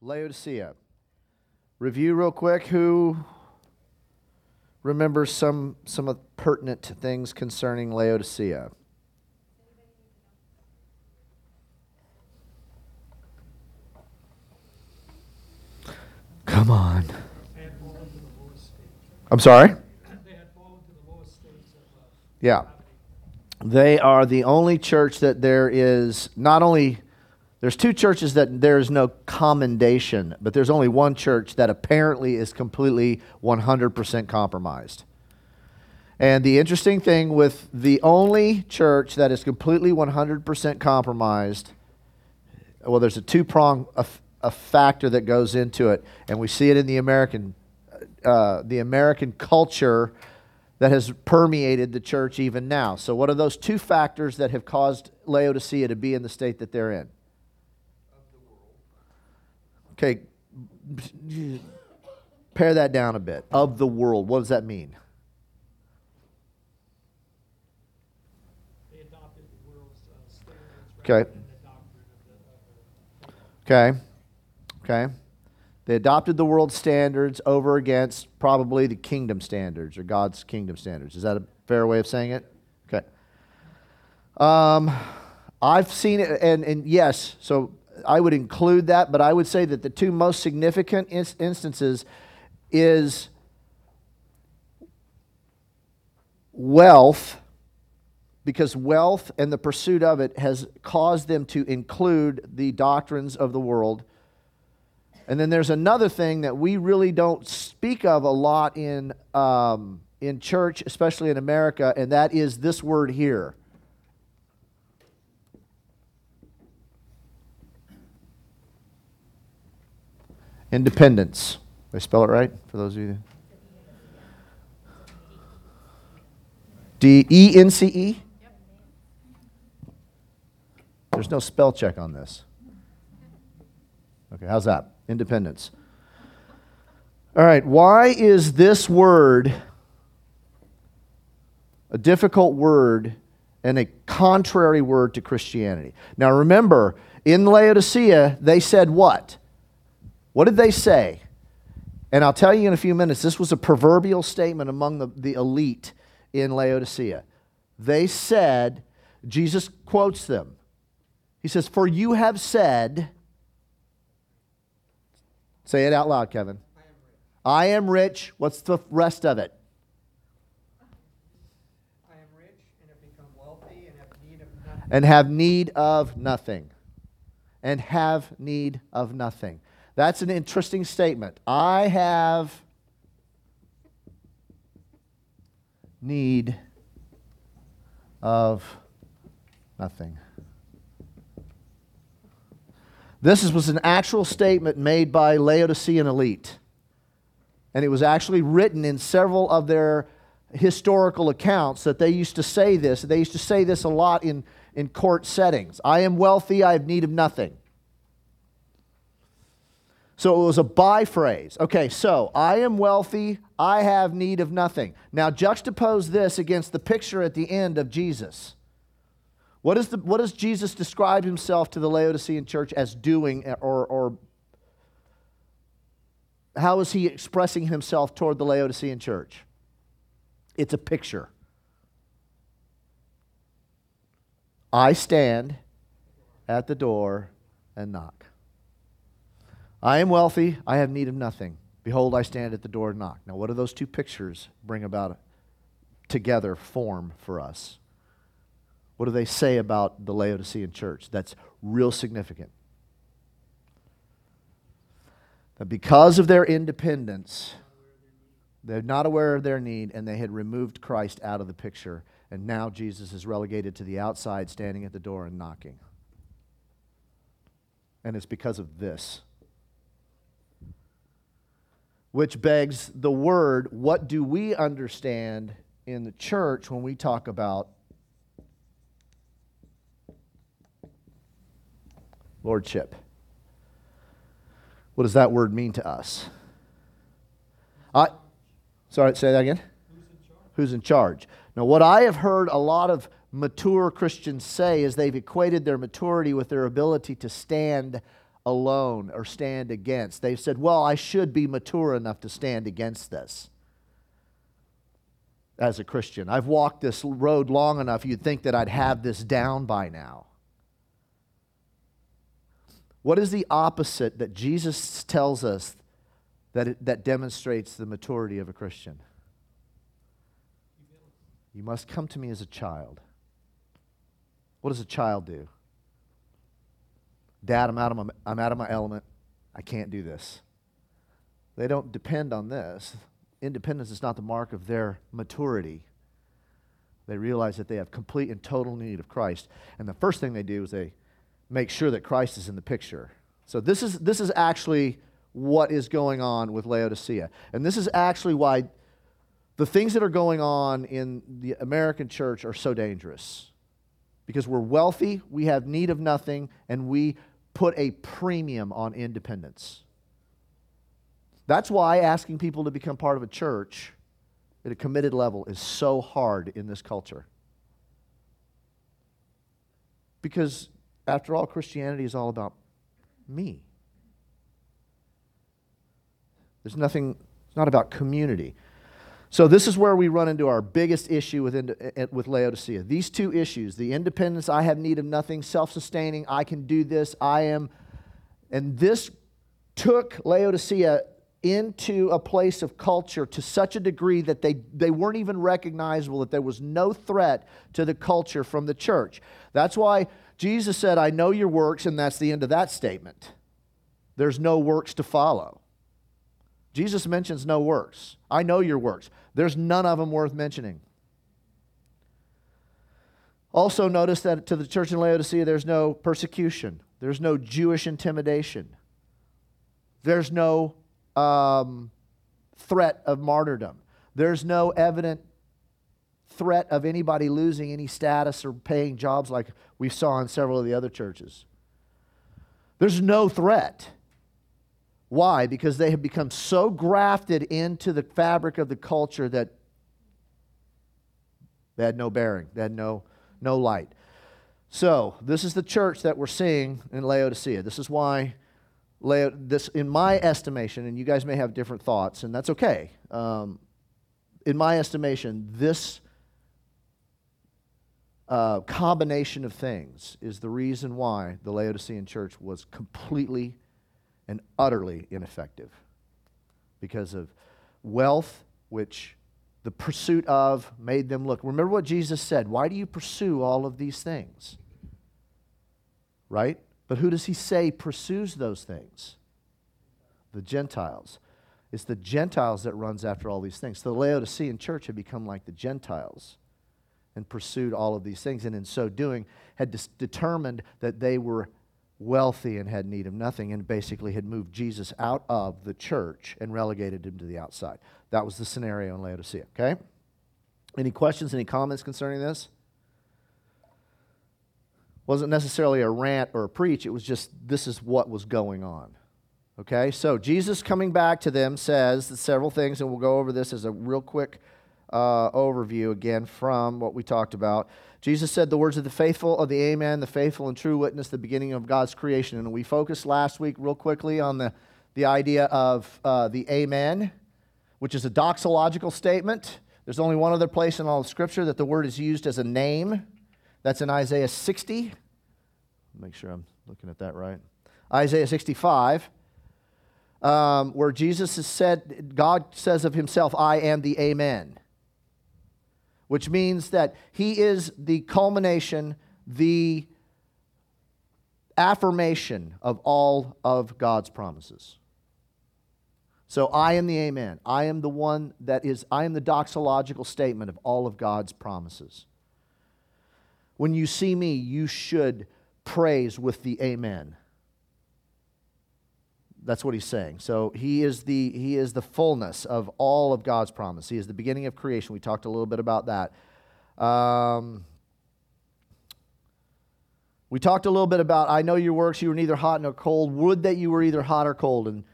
Laodicea. Review real quick who remembers some some pertinent things concerning Laodicea. Come on. I'm sorry? Yeah. They are the only church that there is not only there's two churches that there is no commendation, but there's only one church that apparently is completely 100% compromised. And the interesting thing with the only church that is completely 100% compromised, well, there's a two prong a, a, factor that goes into it, and we see it in the American, uh, the American culture that has permeated the church even now. So, what are those two factors that have caused Laodicea to be in the state that they're in? Okay, pare that down a bit. Of the world, what does that mean? Okay. Okay. Okay. They adopted the world standards over against probably the kingdom standards or God's kingdom standards. Is that a fair way of saying it? Okay. Um, I've seen it, and, and yes, so I would include that, but I would say that the two most significant instances is wealth, because wealth and the pursuit of it has caused them to include the doctrines of the world and then there's another thing that we really don't speak of a lot in, um, in church, especially in America, and that is this word here. Independence. Did I spell it right for those of you? D E N C E? There's no spell check on this. Okay, how's that? Independence. All right, why is this word a difficult word and a contrary word to Christianity? Now remember, in Laodicea, they said what? What did they say? And I'll tell you in a few minutes, this was a proverbial statement among the, the elite in Laodicea. They said, Jesus quotes them. He says, For you have said, Say it out loud, Kevin. I am rich. What's the rest of it? I am rich and have become wealthy and have need of nothing. And have need of nothing. And have need of nothing. That's an interesting statement. I have need of nothing. This was an actual statement made by Laodicean elite. And it was actually written in several of their historical accounts that they used to say this. They used to say this a lot in, in court settings I am wealthy, I have need of nothing. So it was a by phrase. Okay, so I am wealthy, I have need of nothing. Now juxtapose this against the picture at the end of Jesus. What, is the, what does Jesus describe himself to the Laodicean church as doing, or, or how is he expressing himself toward the Laodicean church? It's a picture. I stand at the door and knock. I am wealthy, I have need of nothing. Behold, I stand at the door and knock. Now, what do those two pictures bring about together, form for us? What do they say about the Laodicean church? That's real significant. That because of their independence, they're not aware of their need and they had removed Christ out of the picture. And now Jesus is relegated to the outside, standing at the door and knocking. And it's because of this. Which begs the word what do we understand in the church when we talk about lordship. What does that word mean to us? I, sorry, say that again. Who's in, Who's in charge? Now, what I have heard a lot of mature Christians say is they've equated their maturity with their ability to stand alone or stand against. They've said, well, I should be mature enough to stand against this as a Christian. I've walked this road long enough, you'd think that I'd have this down by now. What is the opposite that Jesus tells us that, it, that demonstrates the maturity of a Christian? You must come to me as a child. What does a child do? Dad, I'm out, of my, I'm out of my element. I can't do this. They don't depend on this. Independence is not the mark of their maturity. They realize that they have complete and total need of Christ. And the first thing they do is they make sure that Christ is in the picture. So this is, this is actually what is going on with Laodicea. And this is actually why the things that are going on in the American church are so dangerous. Because we're wealthy, we have need of nothing, and we put a premium on independence. That's why asking people to become part of a church at a committed level is so hard in this culture. Because, after all, Christianity is all about me. There's nothing, it's not about community. So, this is where we run into our biggest issue with, eh, with Laodicea. These two issues the independence, I have need of nothing, self sustaining, I can do this, I am. And this took Laodicea into a place of culture to such a degree that they, they weren't even recognizable, that there was no threat to the culture from the church. That's why Jesus said, I know your works, and that's the end of that statement. There's no works to follow. Jesus mentions no works. I know your works. There's none of them worth mentioning. Also, notice that to the church in Laodicea, there's no persecution, there's no Jewish intimidation, there's no um, threat of martyrdom, there's no evident threat of anybody losing any status or paying jobs like we saw in several of the other churches. There's no threat. Why? Because they have become so grafted into the fabric of the culture that they had no bearing, they had no, no light. So, this is the church that we're seeing in Laodicea. This is why, this, in my estimation, and you guys may have different thoughts, and that's okay. Um, in my estimation, this uh, combination of things is the reason why the Laodicean church was completely and utterly ineffective because of wealth, which the pursuit of made them look. Remember what Jesus said why do you pursue all of these things? Right? But who does he say pursues those things? The Gentiles. It's the Gentiles that runs after all these things. So the Laodicean church had become like the Gentiles and pursued all of these things, and in so doing, had dis- determined that they were wealthy and had need of nothing, and basically had moved Jesus out of the church and relegated him to the outside. That was the scenario in Laodicea, okay? Any questions, any comments concerning this? Wasn't necessarily a rant or a preach, it was just this is what was going on. Okay, so Jesus coming back to them says several things, and we'll go over this as a real quick uh, overview again from what we talked about. Jesus said the words of the faithful, of the Amen, the faithful and true witness, the beginning of God's creation. And we focused last week, real quickly, on the, the idea of uh, the Amen, which is a doxological statement. There's only one other place in all of Scripture that the word is used as a name. That's in Isaiah 60. Make sure I'm looking at that right. Isaiah 65, um, where Jesus has said, God says of himself, I am the Amen which means that he is the culmination, the affirmation of all of God's promises. So I am the Amen. I am the one that is, I am the doxological statement of all of God's promises. When you see me, you should praise with the Amen. That's what he's saying. So he is the he is the fullness of all of God's promise. He is the beginning of creation. We talked a little bit about that. Um, we talked a little bit about I know your works. You were neither hot nor cold. Would that you were either hot or cold. And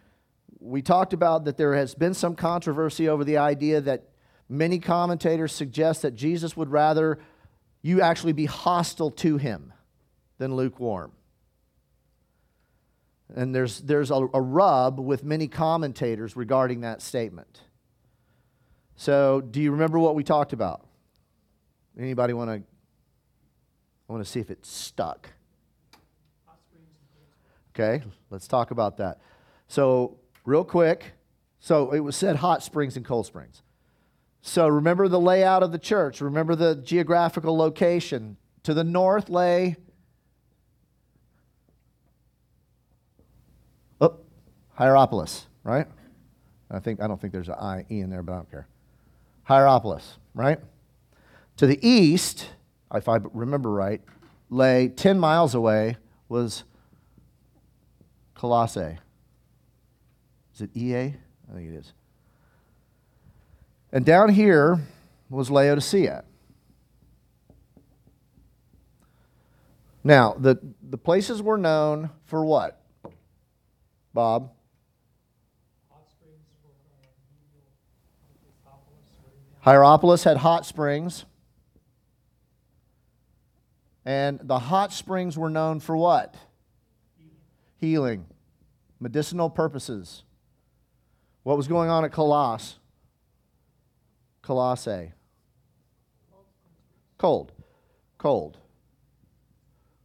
we talked about that there has been some controversy over the idea that many commentators suggest that Jesus would rather you actually be hostile to him than lukewarm. And there's, there's a, a rub with many commentators regarding that statement. So, do you remember what we talked about? Anybody want to? I want to see if it stuck. Okay, let's talk about that. So, real quick, so it was said hot springs and cold springs. So, remember the layout of the church, remember the geographical location. To the north lay oh, Hierapolis, right? I think I don't think there's an I E in there, but I don't care. Hierapolis, right? To the east, if I remember right, lay 10 miles away was Colossae. Is it EA? I think it is. And down here was Laodicea. Now, the, the places were known for what? Bob? Hierapolis had hot springs. And the hot springs were known for what? Healing, medicinal purposes. What was going on at Colossus? Colossae. Cold. Cold.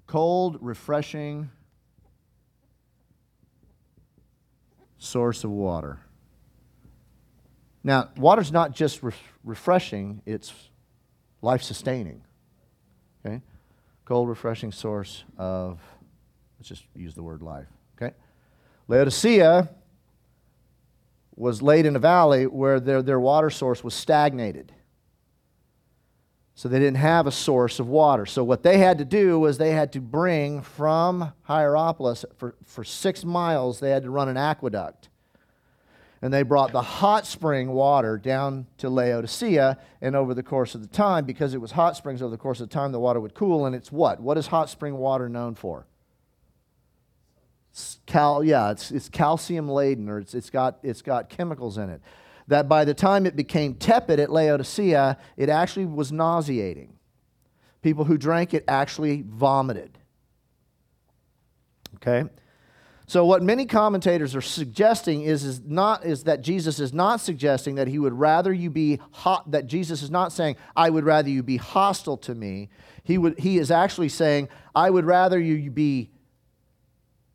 Cold, refreshing source of water. Now, water's not just re- refreshing, it's life sustaining. Okay? Cold, refreshing source of, let's just use the word life. Okay? Laodicea was laid in a valley where their, their water source was stagnated. So they didn't have a source of water. So what they had to do was they had to bring from Hierapolis for, for six miles, they had to run an aqueduct and they brought the hot spring water down to Laodicea. And over the course of the time, because it was hot springs, over the course of the time, the water would cool. And it's what? What is hot spring water known for? It's cal, yeah, it's, it's calcium laden, or it's, it's, got, it's got chemicals in it. That by the time it became tepid at Laodicea, it actually was nauseating. People who drank it actually vomited. Okay? So what many commentators are suggesting is, is not is that Jesus is not suggesting that he would rather you be hot that Jesus is not saying I would rather you be hostile to me. He would he is actually saying I would rather you be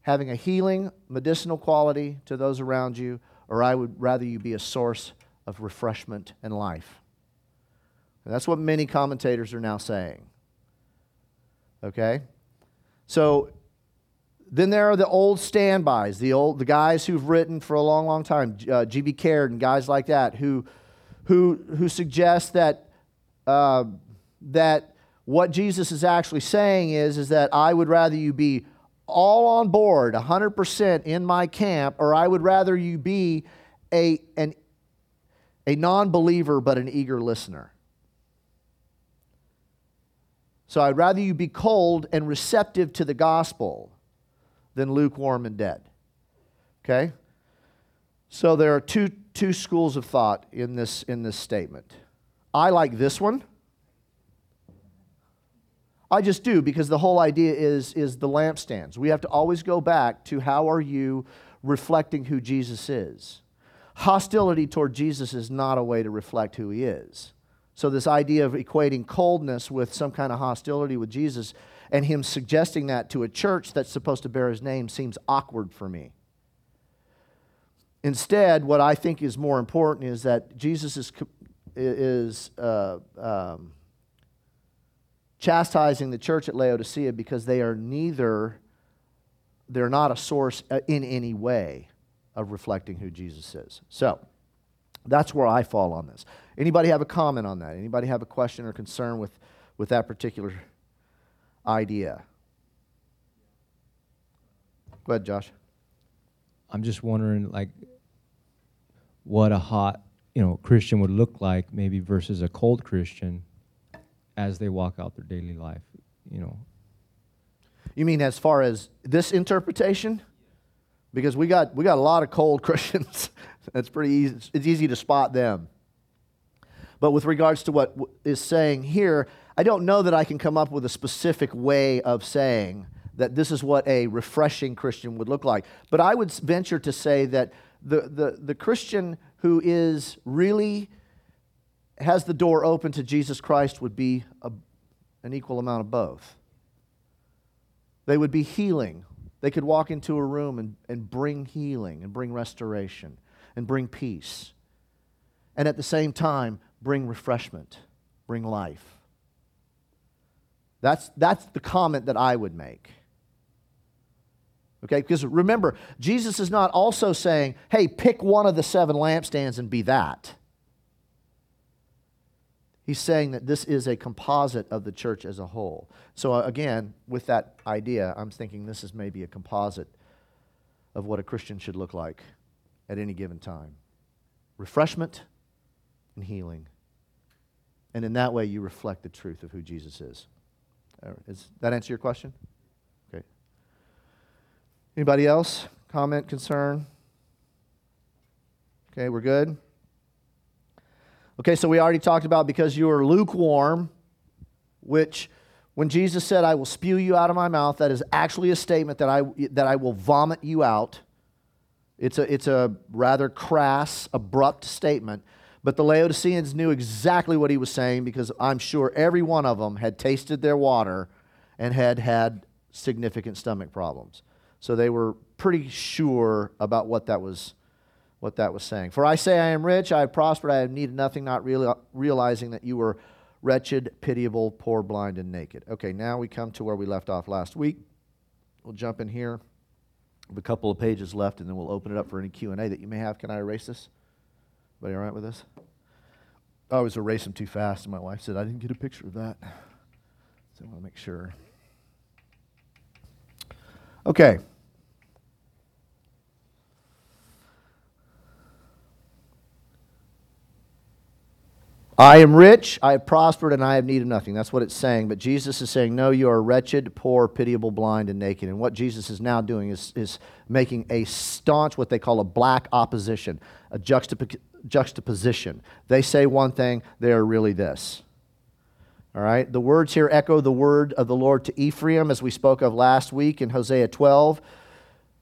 having a healing medicinal quality to those around you or I would rather you be a source of refreshment and life. And that's what many commentators are now saying. Okay? So then there are the old standbys, the old the guys who've written for a long, long time, uh, G.B. Caird and guys like that, who who who suggest that uh, that what Jesus is actually saying is is that I would rather you be all on board, 100% in my camp, or I would rather you be a an a non-believer but an eager listener. So I'd rather you be cold and receptive to the gospel than lukewarm and dead. Okay? So there are two, two schools of thought in this, in this statement. I like this one. I just do because the whole idea is, is the lampstands. We have to always go back to how are you reflecting who Jesus is. Hostility toward Jesus is not a way to reflect who he is. So, this idea of equating coldness with some kind of hostility with Jesus and him suggesting that to a church that's supposed to bear his name seems awkward for me. Instead, what I think is more important is that Jesus is, is uh, um, chastising the church at Laodicea because they are neither, they're not a source uh, in any way of reflecting who Jesus is. So, that's where I fall on this. Anybody have a comment on that? Anybody have a question or concern with, with that particular idea. Go ahead, Josh. I'm just wondering, like, what a hot, you know, Christian would look like, maybe versus a cold Christian, as they walk out their daily life. You know. You mean as far as this interpretation? Because we got we got a lot of cold Christians. That's pretty easy. It's easy to spot them. But with regards to what is saying here, I don't know that I can come up with a specific way of saying that this is what a refreshing Christian would look like. But I would venture to say that the, the, the Christian who is really has the door open to Jesus Christ would be a, an equal amount of both. They would be healing. They could walk into a room and, and bring healing and bring restoration and bring peace. And at the same time, bring refreshment, bring life. That's, that's the comment that I would make. Okay, because remember, Jesus is not also saying, hey, pick one of the seven lampstands and be that. He's saying that this is a composite of the church as a whole. So, uh, again, with that idea, I'm thinking this is maybe a composite of what a Christian should look like at any given time refreshment and healing. And in that way, you reflect the truth of who Jesus is. Does that answer your question? Okay. Anybody else? Comment, concern? Okay, we're good. Okay, so we already talked about because you are lukewarm, which when Jesus said, I will spew you out of my mouth, that is actually a statement that I, that I will vomit you out. It's a, it's a rather crass, abrupt statement. But the Laodiceans knew exactly what he was saying because I'm sure every one of them had tasted their water and had had significant stomach problems. So they were pretty sure about what that was what that was saying. For I say I am rich, I have prospered, I have needed nothing, not real, realizing that you were wretched, pitiable, poor, blind, and naked. Okay, now we come to where we left off last week. We'll jump in here. We have a couple of pages left, and then we'll open it up for any Q&A that you may have. Can I erase this? Everybody all right with this? I was erasing too fast, and my wife said, I didn't get a picture of that. So I want to make sure. Okay. I am rich, I have prospered, and I have need of nothing. That's what it's saying. But Jesus is saying, No, you are wretched, poor, pitiable, blind, and naked. And what Jesus is now doing is, is making a staunch, what they call a black opposition, a juxtap- juxtaposition. They say one thing, they are really this. All right? The words here echo the word of the Lord to Ephraim, as we spoke of last week in Hosea 12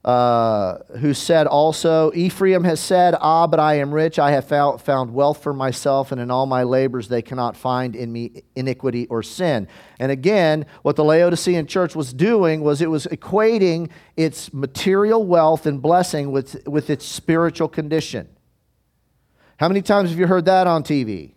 uh, who said also, Ephraim has said, Ah, but I am rich. I have found, found wealth for myself, and in all my labors they cannot find in me iniquity or sin. And again, what the Laodicean church was doing was it was equating its material wealth and blessing with, with its spiritual condition. How many times have you heard that on TV?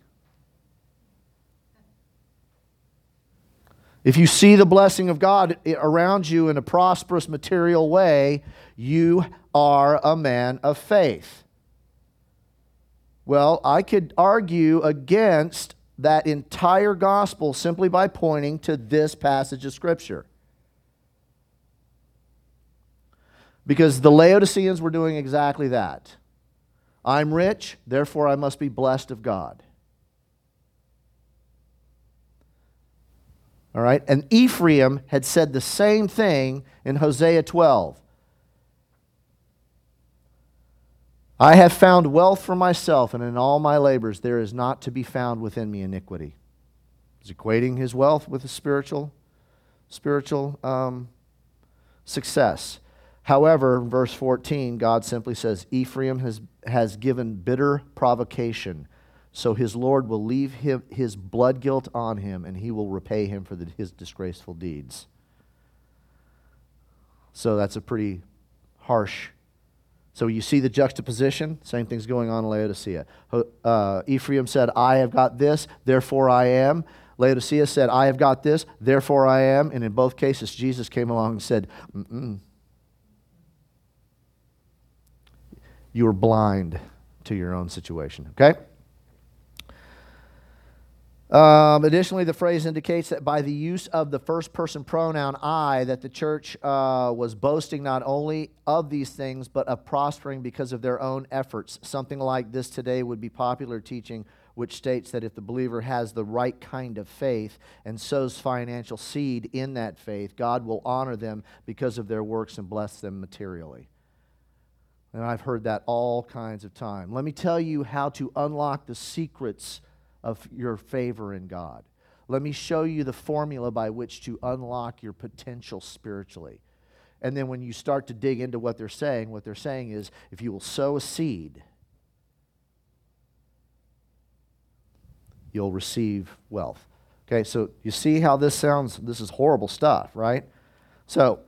If you see the blessing of God around you in a prosperous material way, you are a man of faith. Well, I could argue against that entire gospel simply by pointing to this passage of Scripture. Because the Laodiceans were doing exactly that. I'm rich, therefore I must be blessed of God. All right? And Ephraim had said the same thing in Hosea 12. I have found wealth for myself, and in all my labors there is not to be found within me iniquity. He's equating his wealth with a spiritual, spiritual um, success. However, verse 14, God simply says, Ephraim has, has given bitter provocation so his Lord will leave him, his blood guilt on him, and he will repay him for the, his disgraceful deeds. So that's a pretty harsh. So you see the juxtaposition? Same thing's going on in Laodicea. Uh, Ephraim said, I have got this, therefore I am. Laodicea said, I have got this, therefore I am. And in both cases, Jesus came along and said, Mm-mm. You are blind to your own situation. Okay? Um, additionally, the phrase indicates that by the use of the first person pronoun I, that the church uh, was boasting not only of these things, but of prospering because of their own efforts. Something like this today would be popular teaching, which states that if the believer has the right kind of faith and sows financial seed in that faith, God will honor them because of their works and bless them materially. And I've heard that all kinds of time. Let me tell you how to unlock the secrets of your favor in God. Let me show you the formula by which to unlock your potential spiritually. And then when you start to dig into what they're saying, what they're saying is if you will sow a seed, you'll receive wealth. Okay, so you see how this sounds? This is horrible stuff, right? So,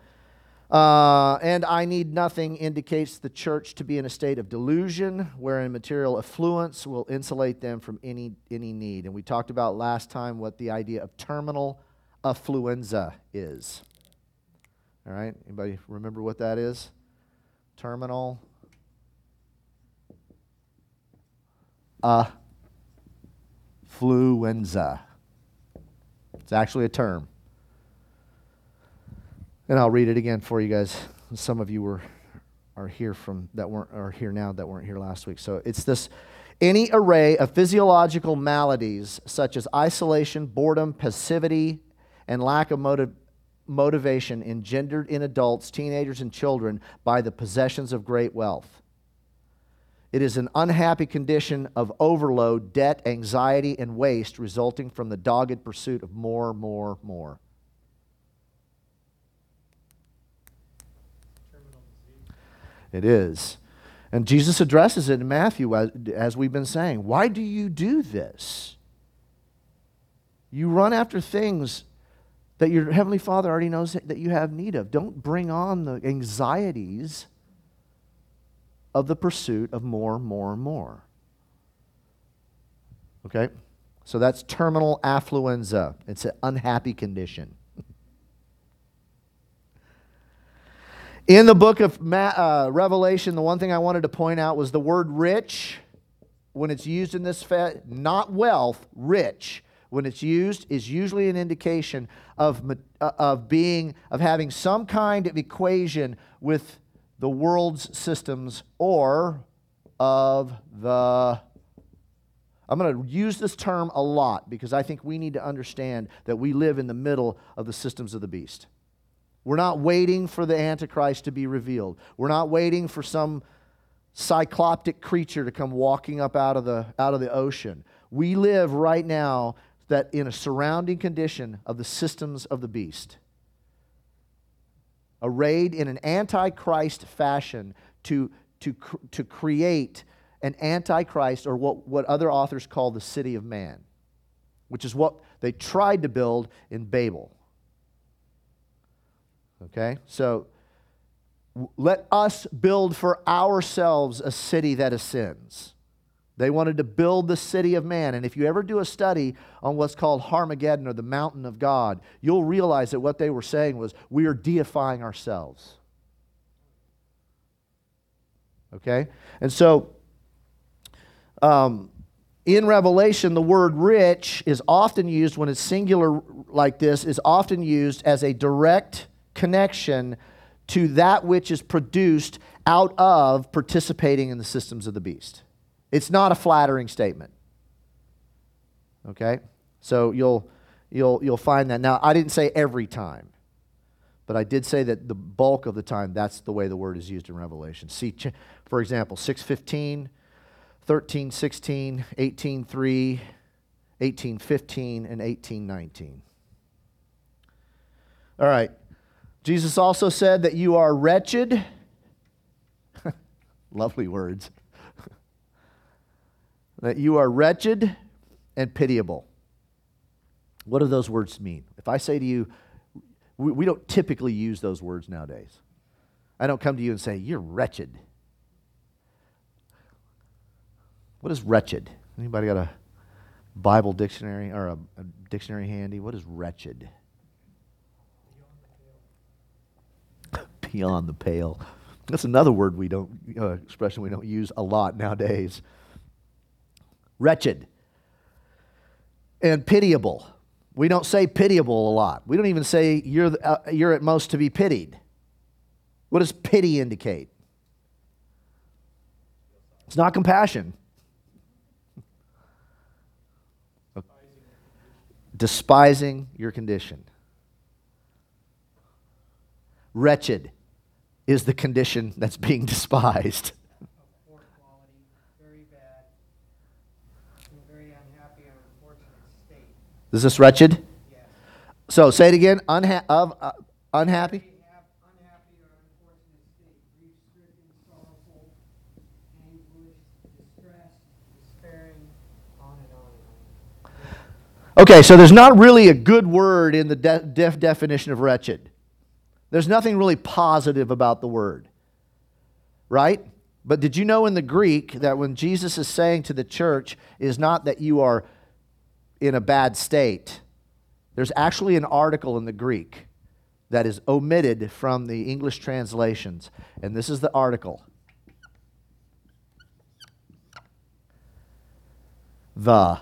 uh, and I need nothing indicates the church to be in a state of delusion, wherein material affluence will insulate them from any, any need. And we talked about last time what the idea of terminal affluenza is. All right, anybody remember what that is? Terminal affluenza. It's actually a term. And I'll read it again for you guys. Some of you were are here from that weren't are here now that weren't here last week. So it's this any array of physiological maladies such as isolation, boredom, passivity, and lack of motive, motivation engendered in adults, teenagers, and children by the possessions of great wealth. It is an unhappy condition of overload, debt, anxiety, and waste resulting from the dogged pursuit of more, more, more. Terminal disease. It is. And Jesus addresses it in Matthew, as, we've been saying. Why do you do this? You run after things that your Heavenly Father already knows that you have need of. Don't bring on the anxieties of the pursuit of more, more, more. Okay? So that's terminal affluenza. It's an unhappy condition. In the book of Ma- uh, Revelation, the one thing I wanted to point out was the word rich, when it's used in this, fa- not wealth, rich, when it's used, is usually an indication of, uh, of being, of having some kind of equation with the world's systems or of the I'm going to use this term a lot because I think we need to understand that we live in the middle of the systems of the beast. We're not waiting for the Antichrist to be revealed. We're not waiting for some cycloptic creature to come walking up out of the, out of the ocean. We live right now that in a surrounding condition of the systems of the beast, arrayed in an antichrist fashion to, to, to create an antichrist or what, what other authors call the city of man, which is what they tried to build in Babel. Okay? So let us build for ourselves a city that ascends. They wanted to build the city of man. And if you ever do a study on what's called Harmageddon or the mountain of God, you'll realize that what they were saying was we are deifying ourselves. Okay? And so um, in Revelation, the word rich is often used when it's singular like this, is often used as a direct connection to that which is produced out of participating in the systems of the beast. It's not a flattering statement. Okay? So you'll you'll you'll find that. Now, I didn't say every time. But I did say that the bulk of the time that's the way the word is used in Revelation. See for example, 615 13, 16, 18, 3, 18, 15, and 18, 19. All right. Jesus also said that you are wretched. Lovely words. that you are wretched and pitiable. What do those words mean? If I say to you, we, don't typically use those words nowadays. I don't come to you and say, You're wretched. What is wretched? Anybody got a Bible dictionary or a, a dictionary handy? What is wretched? Beyond the pale. That's another word we don't, uh, expression we don't use a lot nowadays. Wretched and pitiable. We don't say pitiable a lot. We don't even say you're, uh, you're at most to be pitied. What does pity indicate? It's not compassion. despising your condition. Wretched is the condition that's being despised. quality, very bad, very unhappy or unfortunate state. Is this wretched? So say it again. Unha- of uh, unhappy. Okay, so there's not really a good word in the de- def- definition of wretched. There's nothing really positive about the word, right? But did you know in the Greek that when Jesus is saying to the church is not that you are in a bad state? There's actually an article in the Greek that is omitted from the English translations, and this is the article. The.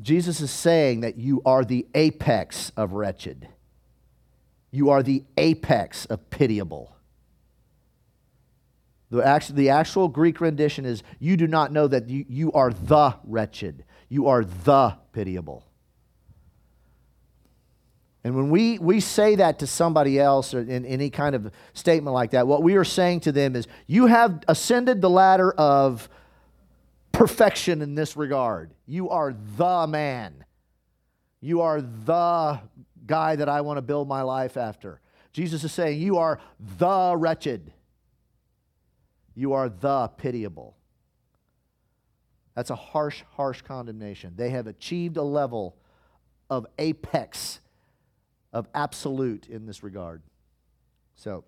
Jesus is saying that you are the apex of wretched. You are the apex of pitiable. The actual, the actual Greek rendition is you do not know that you, you are the wretched. You are the pitiable. And when we, we say that to somebody else or in any kind of statement like that, what we are saying to them is, You have ascended the ladder of perfection in this regard. You are the man. You are the guy that I want to build my life after. Jesus is saying, You are the wretched. You are the pitiable. That's a harsh, harsh condemnation. They have achieved a level of apex, of absolute in this regard. So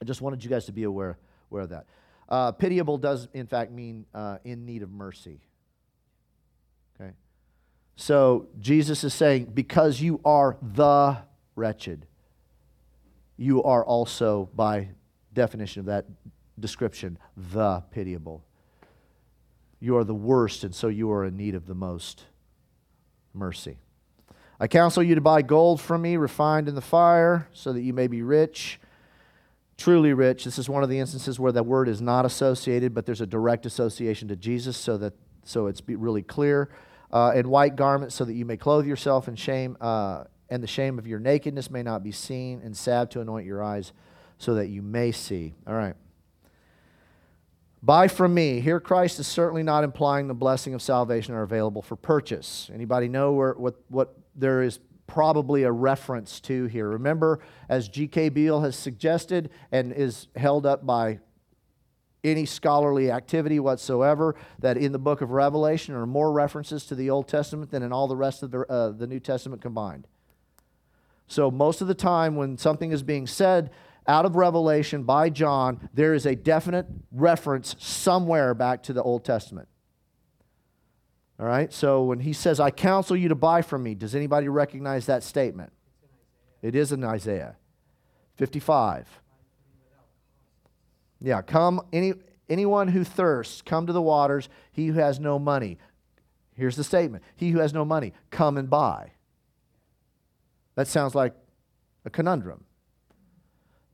I just wanted you guys to be aware, aware of that. Uh, pitiable does, in fact, mean uh, in need of mercy. So Jesus is saying, because you are the wretched, you are also, by definition of that description, the pitiable. You are the worst, and so you are in need of the most mercy. I counsel you to buy gold from me, refined in the fire, so that you may be rich, truly rich. This is one of the instances where that word is not associated, but there's a direct association to Jesus, so that so it's really clear. Uh, and white garments, so that you may clothe yourself in shame, uh, and the shame of your nakedness may not be seen, and salve to anoint your eyes, so that you may see. All right. Buy from me. Here, Christ is certainly not implying the blessing of salvation are available for purchase. Anybody know where, what, what there is probably a reference to here? Remember, as G.K. Beale has suggested and is held up by any scholarly activity whatsoever, that in the book of Revelation are more references to the Old Testament than in all the rest of the, uh, the New Testament combined. So, most of the time when something is being said, out of Revelation by John, there is a definite reference somewhere back to the Old Testament. All right? So when he says, I counsel you to buy from me, does anybody recognize that statement? It is in Isaiah 55. Yeah, come, any, anyone who thirsts, come to the waters. He who has no money. Here's the statement He who has no money, come and buy. That sounds like a conundrum.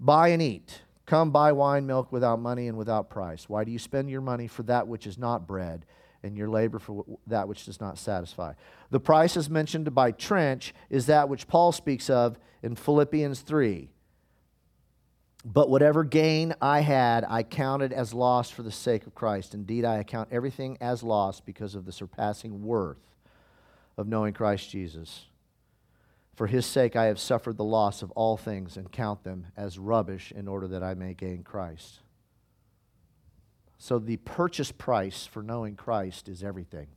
Buy and eat. Come buy wine, milk without money and without price. Why do you spend your money for that which is not bread, and your labor for that which does not satisfy? The price as mentioned by Trench is that which Paul speaks of in Philippians 3. But whatever gain I had, I counted as loss for the sake of Christ. Indeed, I account everything as loss because of the surpassing worth of knowing Christ Jesus. For his sake, I have suffered the loss of all things and count them as rubbish in order that I may gain Christ. So, the purchase price for knowing Christ is everything.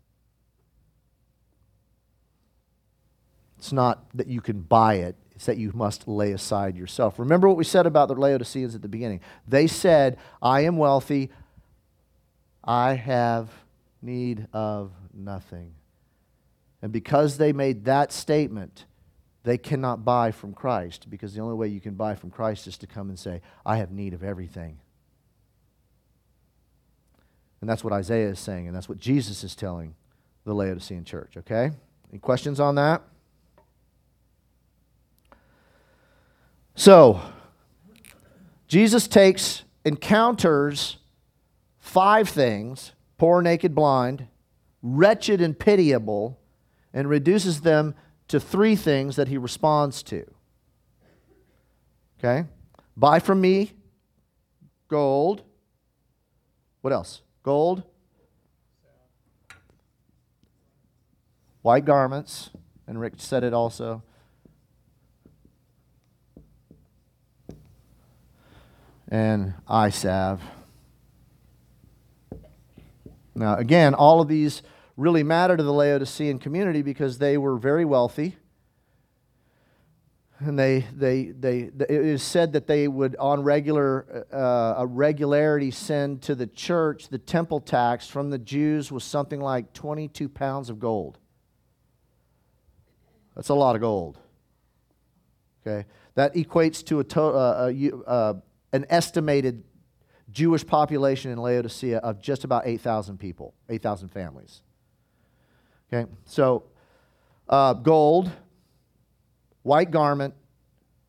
It's not that you can buy it, that you must lay aside yourself. Remember what we said about the Laodiceans at the beginning. They said, I am wealthy, I have need of nothing. And because they made that statement, they cannot buy from Christ because the only way you can buy from Christ is to come and say, I have need of everything. And that's what Isaiah is saying, and that's what Jesus is telling the Laodicean church, okay? Any questions on that? So, Jesus takes, encounters five things poor, naked, blind, wretched, and pitiable, and reduces them to three things that he responds to. Okay? Buy from me gold. What else? Gold. white garments, and Rick said it also. And salve. Now, again, all of these really matter to the Laodicean community because they were very wealthy. And they, they, they, it is said that they would, on regular, uh, a regularity, send to the church the temple tax from the Jews was something like 22 pounds of gold. That's a lot of gold. Okay, that equates to a to, uh, uh, uh an estimated Jewish population in Laodicea of just about 8,000 people, 8,000 families. Okay, so uh, gold, white garment,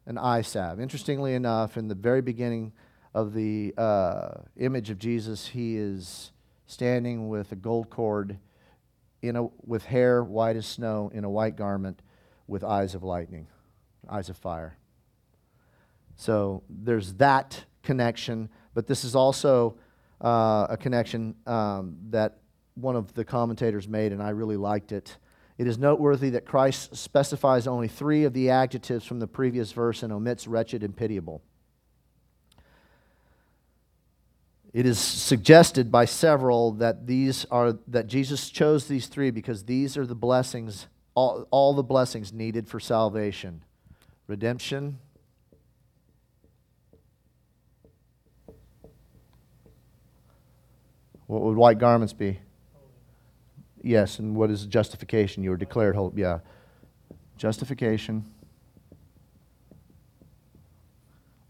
and eye salve. Interestingly enough, in the very beginning of the uh, image of Jesus, he is standing with a gold cord in a, with hair white as snow in a white garment with eyes of lightning, eyes of fire. So there's that connection, but this is also uh, a connection um, that one of the commentators made, and I really liked it. It is noteworthy that Christ specifies only three of the adjectives from the previous verse and omits wretched and pitiable. It is suggested by several that these are that Jesus chose these three because these are the blessings, all, all the blessings needed for salvation. Redemption, What would white garments be? Yes, and what is justification? You were declared holy. Yeah. Justification.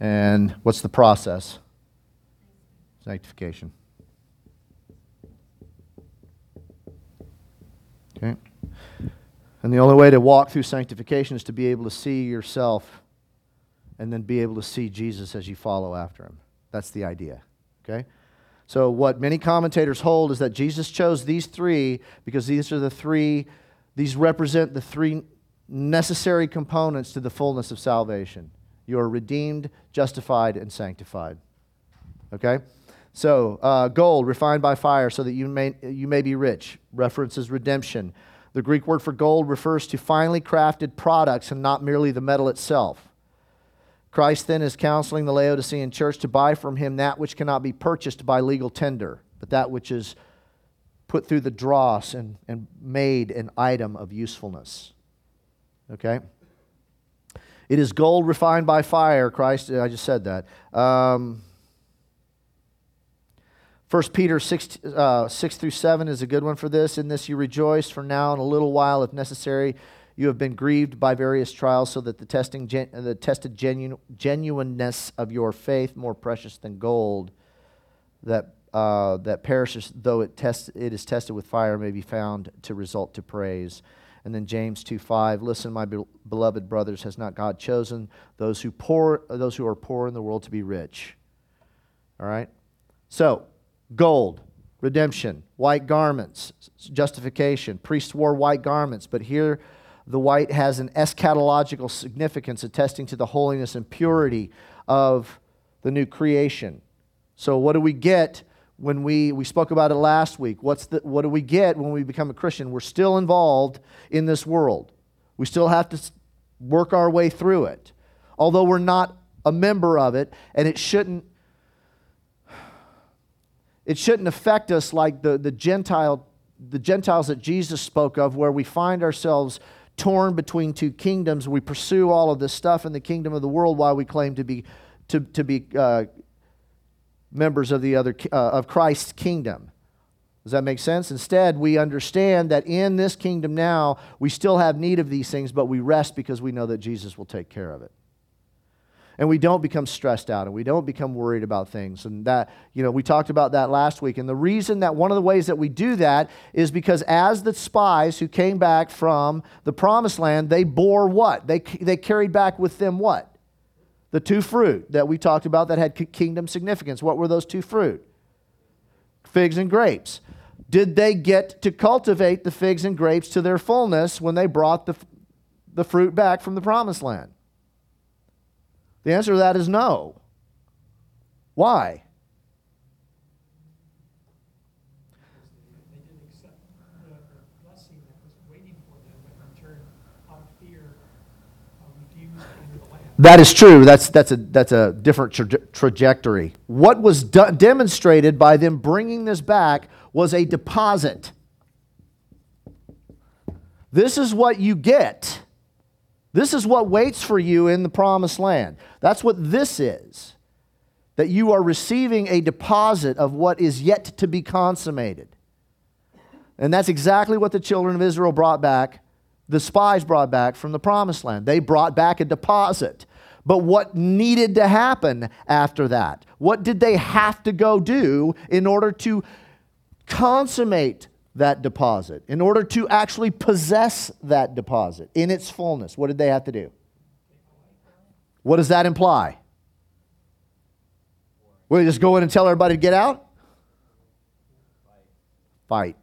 And what's the process? Sanctification. Okay. And the only way to walk through sanctification is to be able to see yourself and then be able to see Jesus as you follow after him. That's the idea. Okay? So, what many commentators hold is that Jesus chose these three because these are the three, these represent the three necessary components to the fullness of salvation. You are redeemed, justified, and sanctified. Okay? So, uh, gold refined by fire so that you may, you may be rich references redemption. The Greek word for gold refers to finely crafted products and not merely the metal itself. Christ then is counseling the Laodicean church to buy from him that which cannot be purchased by legal tender, but that which is put through the dross and, and made an item of usefulness. Okay? It is gold refined by fire, Christ, I just said that. Um, 1 Peter 6, uh, 6 through 7 is a good one for this. In this you rejoice, for now and a little while, if necessary, you have been grieved by various trials, so that the, testing, gen- the tested genu- genuineness of your faith, more precious than gold, that, uh, that perishes, though it, test- it is tested with fire, may be found to result to praise. And then James 2 5, listen, my be- beloved brothers, has not God chosen those who, poor, those who are poor in the world to be rich? All right? So, gold, redemption, white garments, justification. Priests wore white garments, but here the white has an eschatological significance attesting to the holiness and purity of the new creation. So, what do we get when we, we spoke about it last week? What's the, what do we get when we become a Christian? We're still involved in this world, we still have to work our way through it. Although we're not a member of it, and it shouldn't. It shouldn't affect us like the, the Gentile the Gentiles that Jesus spoke of, where we find ourselves torn between two kingdoms. We pursue all of this stuff in the kingdom of the world while we claim to be, to, to be uh, members of, the other, uh, of Christ's kingdom. Does that make sense? Instead, we understand that in this kingdom now, we still have need of these things, but we rest because we know that Jesus will take care of it and we don't become stressed out and we don't become worried about things. And that, you know, we talked about that last week. And the reason that one of the ways that we do that is because as the spies who came back from the promised land, they bore what? They, they carried back with them what? The two fruit that we talked about that had kingdom significance. What were those two fruit? Figs and grapes. Did they get to cultivate the figs and grapes to their fullness when they brought the, the fruit back from the promised land? The answer to that is no. Why? That is true. That's, that's, a, that's a different tra- trajectory. What was demonstrated by them bringing this back was a deposit. This is what you get this is what waits for you in the promised land. That's what this is. That you are receiving a deposit of what is yet to be consummated. And that's exactly what the children of Israel brought back, the spies brought back from the promised land. They brought back a deposit. But what needed to happen after that? What did they have to go do in order to consummate that deposit, in order to actually possess that deposit in its fullness, what did they have to do? What does that imply? Will you just go in and tell everybody to get out? Fight.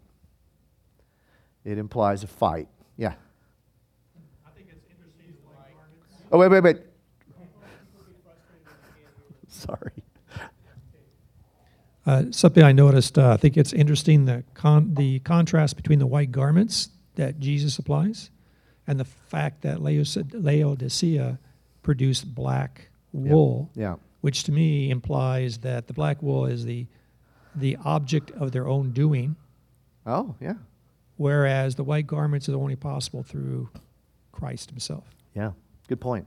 It implies a fight. Yeah. I think it's interesting, like, Oh, wait, wait, wait. Sorry. Uh, something I noticed, uh, I think it's interesting the con- the contrast between the white garments that Jesus applies and the fact that Laodicea produced black wool, Yeah. which to me implies that the black wool is the the object of their own doing, Oh, yeah. whereas the white garments are only possible through Christ Himself. Yeah. Good point.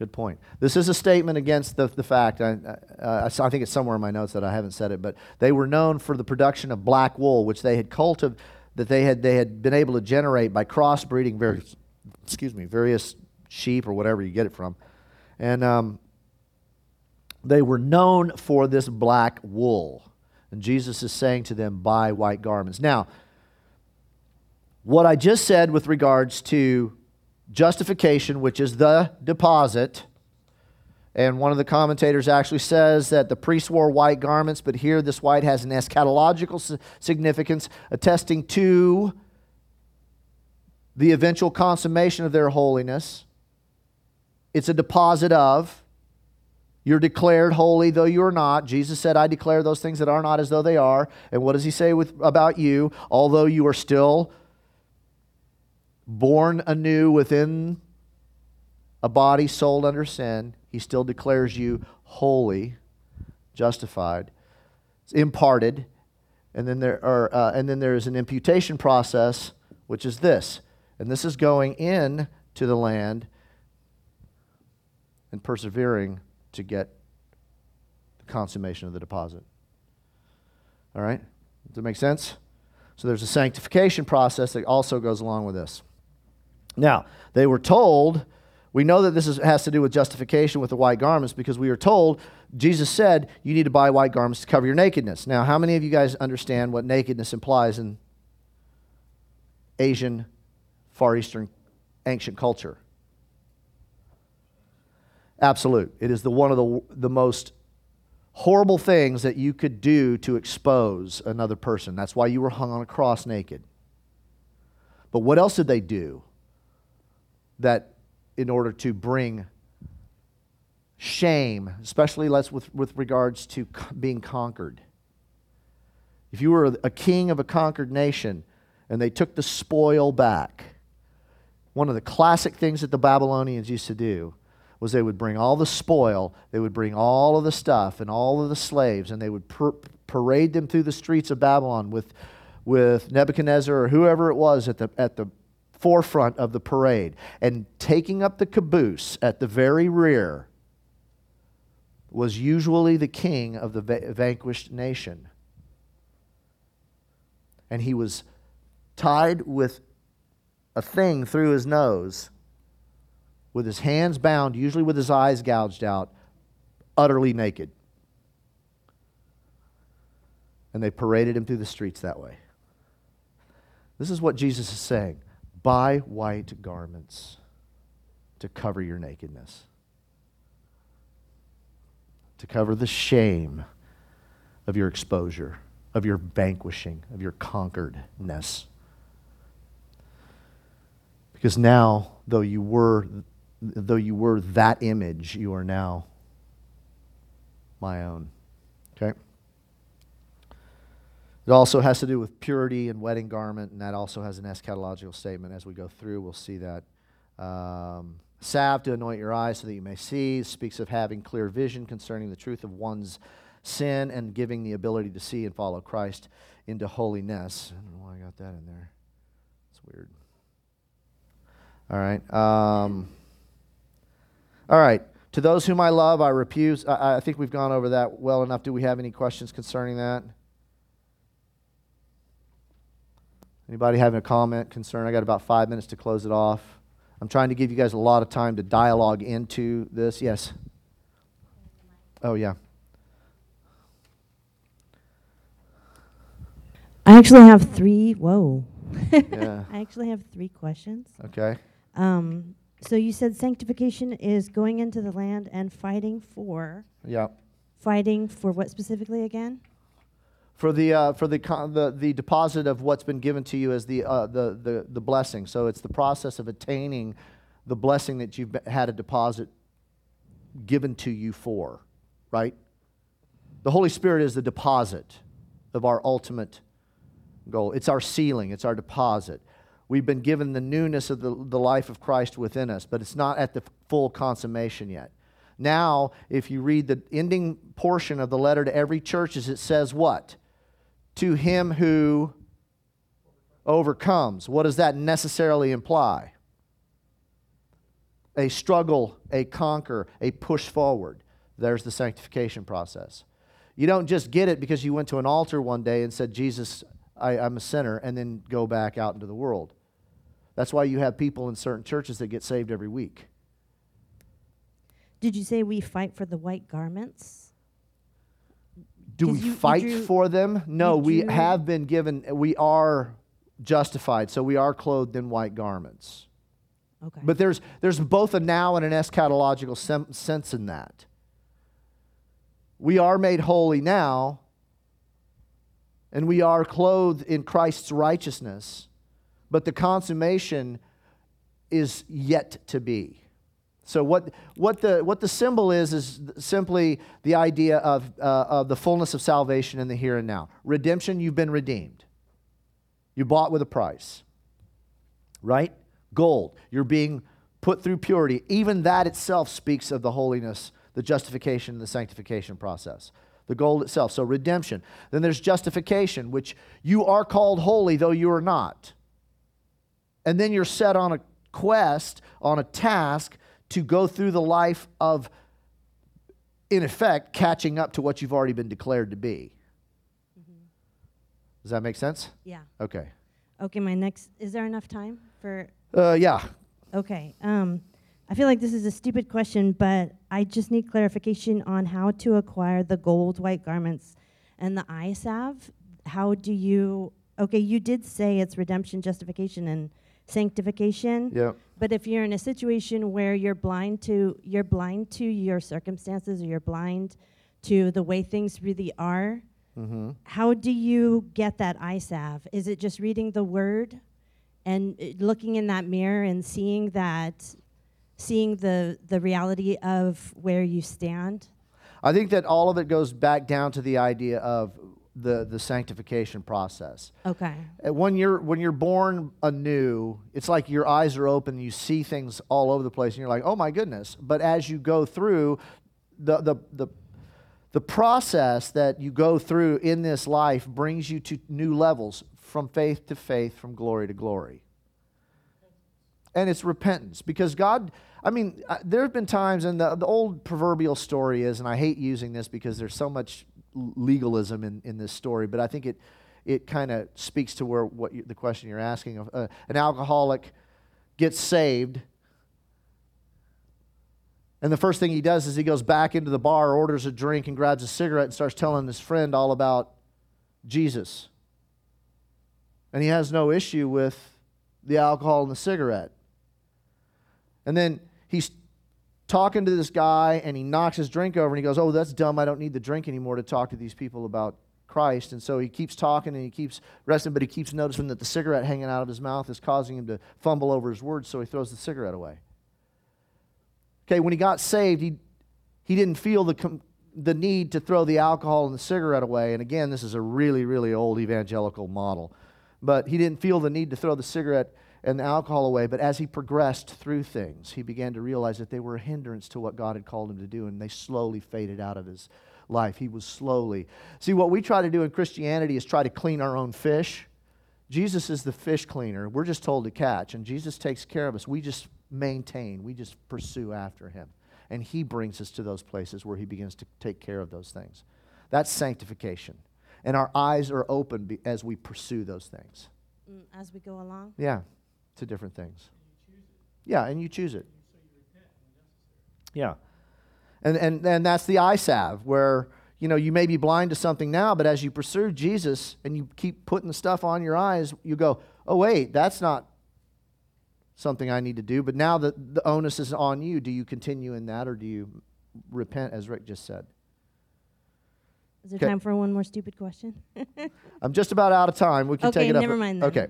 Good point. This is a statement against the, the fact, I, uh, I think it's somewhere in my notes that I haven't said it, but they were known for the production of black wool, which they had cultivated, that they had, they had been able to generate by crossbreeding various, excuse me, various sheep or whatever you get it from. And um, they were known for this black wool. And Jesus is saying to them, buy white garments. Now, what I just said with regards to justification, which is the deposit, and one of the commentators actually says that the priests wore white garments, but here this white has an eschatological significance, attesting to the eventual consummation of their holiness. It's a deposit of. You're declared holy though you are not. Jesus said, I declare those things that are not as though they are. And what does he say with, about you? Although you are still born anew within a body sold under sin, he still declares you holy, justified, it's imparted, and then there are, uh, and then there is an imputation process, which is this, and this is going in to the land and persevering to get the consummation of the deposit. All right, does that make sense? So there's a sanctification process that also goes along with this. Now, they were told, we know that this is, has to do with justification with the white garments because we are told, Jesus said, you need to buy white garments to cover your nakedness. Now, how many of you guys understand what nakedness implies in Asian, Far Eastern, ancient culture? Absolute. It is the one of the, the most horrible things that you could do to expose another person. That's why you were hung on a cross naked. But what else did they do? That in order to bring shame, especially let's with, with regards to being conquered. If you were a king of a conquered nation and they took the spoil back, one of the classic things that the Babylonians used to do was they would bring all the spoil, they would bring all of the stuff and all of the slaves, and they would par- parade them through the streets of Babylon with, with Nebuchadnezzar or whoever it was at the, at the forefront of the parade. And taking up the caboose at the very rear was usually the king of the va- vanquished nation. And he was tied with a thing through his nose, with his hands bound, usually with his eyes gouged out, utterly naked. And they paraded him through the streets that way. This is what Jesus is saying buy white garments to cover your nakedness, to cover the shame of your exposure, of your vanquishing, of your conqueredness. Because now, though you were, though you were that image, you are now my own. Okay? It also has to do with purity and wedding garment, and that also has an eschatological statement. As we go through, we'll see that. Um, salve to anoint your eyes so that you may see. Speaks of having clear vision concerning the truth of one's sin and giving the ability to see and follow Christ into holiness. I don't know why I got that in there. It's weird. All right. Um, all right. To those whom I love, I refuse. I, I think we've gone over that well enough. Do we have any questions concerning that? Anybody having a comment, concern? I got about five minutes to close it off. I'm trying to give you guys a lot of time to dialogue into this. Yes. Oh yeah. I actually have three. Whoa. Yeah. I actually have three questions. Okay. Um, so you said sanctification is going into the land and fighting for Yeah. fighting for what specifically again? For the uh, for the, the the deposit of what's been given to you as the uh, the the the blessing. So it's the process of attaining the blessing that you've had a deposit given to you for, right? The Holy Spirit is the deposit of our ultimate goal. It's our sealing. it's our deposit. We've been given the newness of the, the life of Christ within us, but it's not at the full consummation yet. Now, if you read the ending portion of the letter to every church, it says what? To him who overcomes. What does that necessarily imply? A struggle, a conquer, a push forward. There's the sanctification process. You don't just get it because you went to an altar one day and said, Jesus, I, I'm a sinner, and then go back out into the world. That's why you have people in certain churches that get saved every week. Did you say we fight for the white garments? Do we you- you fight drew- for them? No, we drew- have been given, we are justified, so we are clothed in white garments. Okay. But there's, there's both a now and an eschatological sem- sense in that. We are made holy now, and we are clothed in Christ's righteousness, but the consummation is yet to be. So what, what, the, what the symbol is is simply the idea of, uh, of the fullness of salvation in the here and now. Redemption, you've been redeemed. You bought with a price. Right? Gold, you're being put through purity. Even that itself speaks of the holiness, the justification, and the sanctification process. The gold itself. So redemption. Then there's justification, which you are called holy, though you are not. And then you're set on a quest, on a task to go through the life of, in effect, catching up to what you've already been declared to be. Does that make sense? yeah. Okay. Okay. My next. Is there enough time for? Uh, yeah. Okay. Um, I feel like this is a stupid question, but I just need clarification on how to acquire the gold white garments and the eye salve. How do you? Okay, you did say it's redemption, justification, and sanctification. Yeah. But if you're in a situation where you're blind to you're blind to your circumstances or you're blind to the way things really are, Mm-hmm. how do you get that salve? Is it just reading the word and uh, looking in that mirror and seeing that seeing the the reality of where you stand? I think that all of it goes back down to the idea of the, the sanctification process. Okay. Uh, When you're, when you're born anew, it's like your eyes are open, you see things all over the place, and you're like, oh my goodness. But as you go through, the, the, the, the process that you go through in this life brings you to new levels from faith to faith, from glory to glory. And it's repentance because God, I mean, uh, there have been times, and the, the old proverbial story is, and I hate using this because there's so much legalism in, in this story, but I think it, it kind of speaks to where what you, the question you're asking. Of, uh, an alcoholic gets saved, and the first thing he does is he goes back into the bar, orders a drink, and grabs a cigarette and starts telling his friend all about Jesus. And he has no issue with the alcohol and the cigarette. And then he's talking to this guy and he knocks his drink over and he goes, Oh, that's dumb. I don't need the drink anymore to talk to these people about Christ. And so he keeps talking and he keeps resting, but he keeps noticing that the cigarette hanging out of his mouth is causing him to fumble over his words, so he throws the cigarette away. Okay, when he got saved, he, he didn't feel the, com- the need to throw the alcohol and the cigarette away. And again, this is a really, really old evangelical model. But he didn't feel the need to throw the cigarette and the alcohol away. But as he progressed through things, he began to realize that they were a hindrance to what God had called him to do, and they slowly faded out of his life. He was slowly. See, what we try to do in Christianity is try to clean our own fish. Jesus is the fish cleaner. We're just told to catch, and Jesus takes care of us. We just maintain, we just pursue after him. And he brings us to those places where he begins to take care of those things. That's sanctification. And our eyes are open as we pursue those things. Mm, As we go along? Yeah, to different things. Yeah, and you choose it. Yeah. And, and, and that's the eye salve where, you know, you may be blind to something now, but as you pursue Jesus and you keep putting stuff on your eyes, you go, oh, wait, that's not something I need to do. But now the, the onus is on you. Do you continue in that or do you repent, as Rick just said? Is there 'Kay. time for one more stupid question? I'm just about out of time. We can Okay, take it up. never mind then. Okay.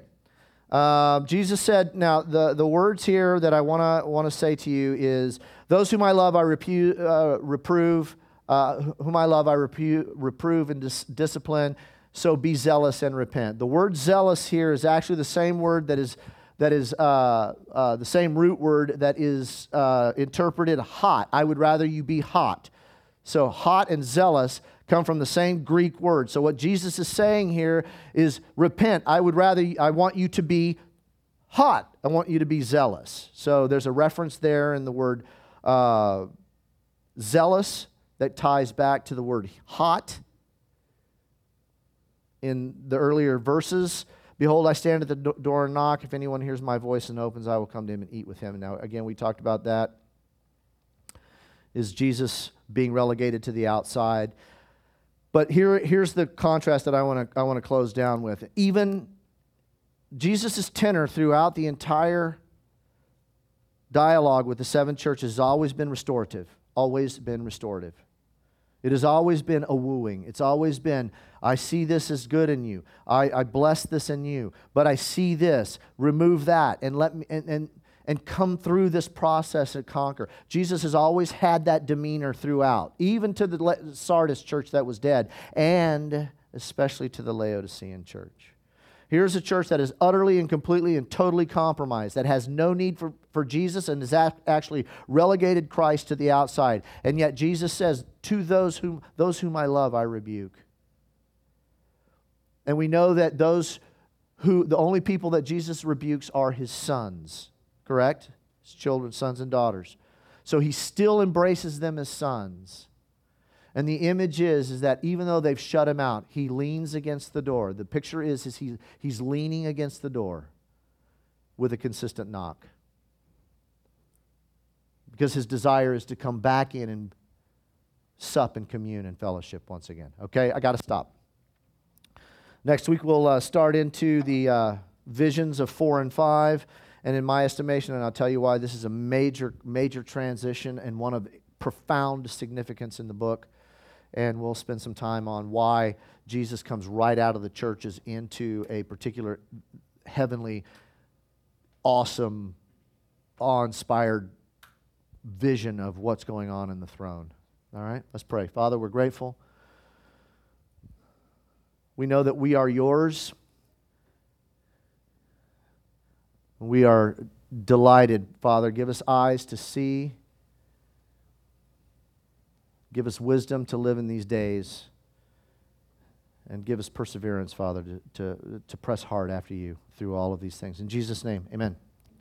Um, Jesus said, now the, the words here that I want to want to say to you is, those whom I love, I repu- uh, reprove. Uh, whom I love, I repu- reprove and dis- discipline. So be zealous and repent. The word zealous here is actually the same word that is that is uh, uh, the same root word that is uh, interpreted hot. I would rather you be hot. So hot and zealous come from the same Greek word. So what Jesus is saying here is repent. I would rather I want you to be hot. I want you to be zealous. So there's a reference there in the word uh, zealous that ties back to the word hot in the earlier verses. Behold, I stand at the door and knock. If anyone hears my voice and opens, I will come to him and eat with him. Now, again, we talked about that. Is Jesus being relegated to the outside? But here, here's the contrast that I want to I want to close down with. Even Jesus' tenor throughout the entire dialogue with the seven churches has always been restorative, always been restorative. It has always been a wooing. It's always been, I see this as good in you. I, I bless this in you. But I see this. Remove that and let me and, and and come through this process and conquer. Jesus has always had that demeanor throughout, even to the Sardis church that was dead, and especially to the Laodicean church. Here's a church that is utterly and completely and totally compromised, that has no need for, for Jesus and has actually relegated Christ to the outside. And yet Jesus says, To those whom, those whom I love, I rebuke. And we know that those who, the only people that Jesus rebukes are his sons, correct? His children, sons, and daughters. So he still embraces them as sons. And the image is, is that even though they've shut him out, he leans against the door. The picture is, is he, he's leaning against the door with a consistent knock. Because his desire is to come back in and sup and commune and fellowship once again. Okay, I got to stop. Next week, we'll uh, start into the uh, visions of four and five. And in my estimation, and I'll tell you why, this is a major, major transition and one of profound significance in the book and we'll spend some time on why Jesus comes right out of the churches into a particular heavenly, awesome, awe inspired vision of what's going on in the throne. All right, let's pray. Father, we're grateful. We know that we are yours. We are delighted, Father. Give us eyes to see Give us wisdom to live in these days. And give us perseverance, Father, to, to, to press hard after you through all of these things. In Jesus' name, amen.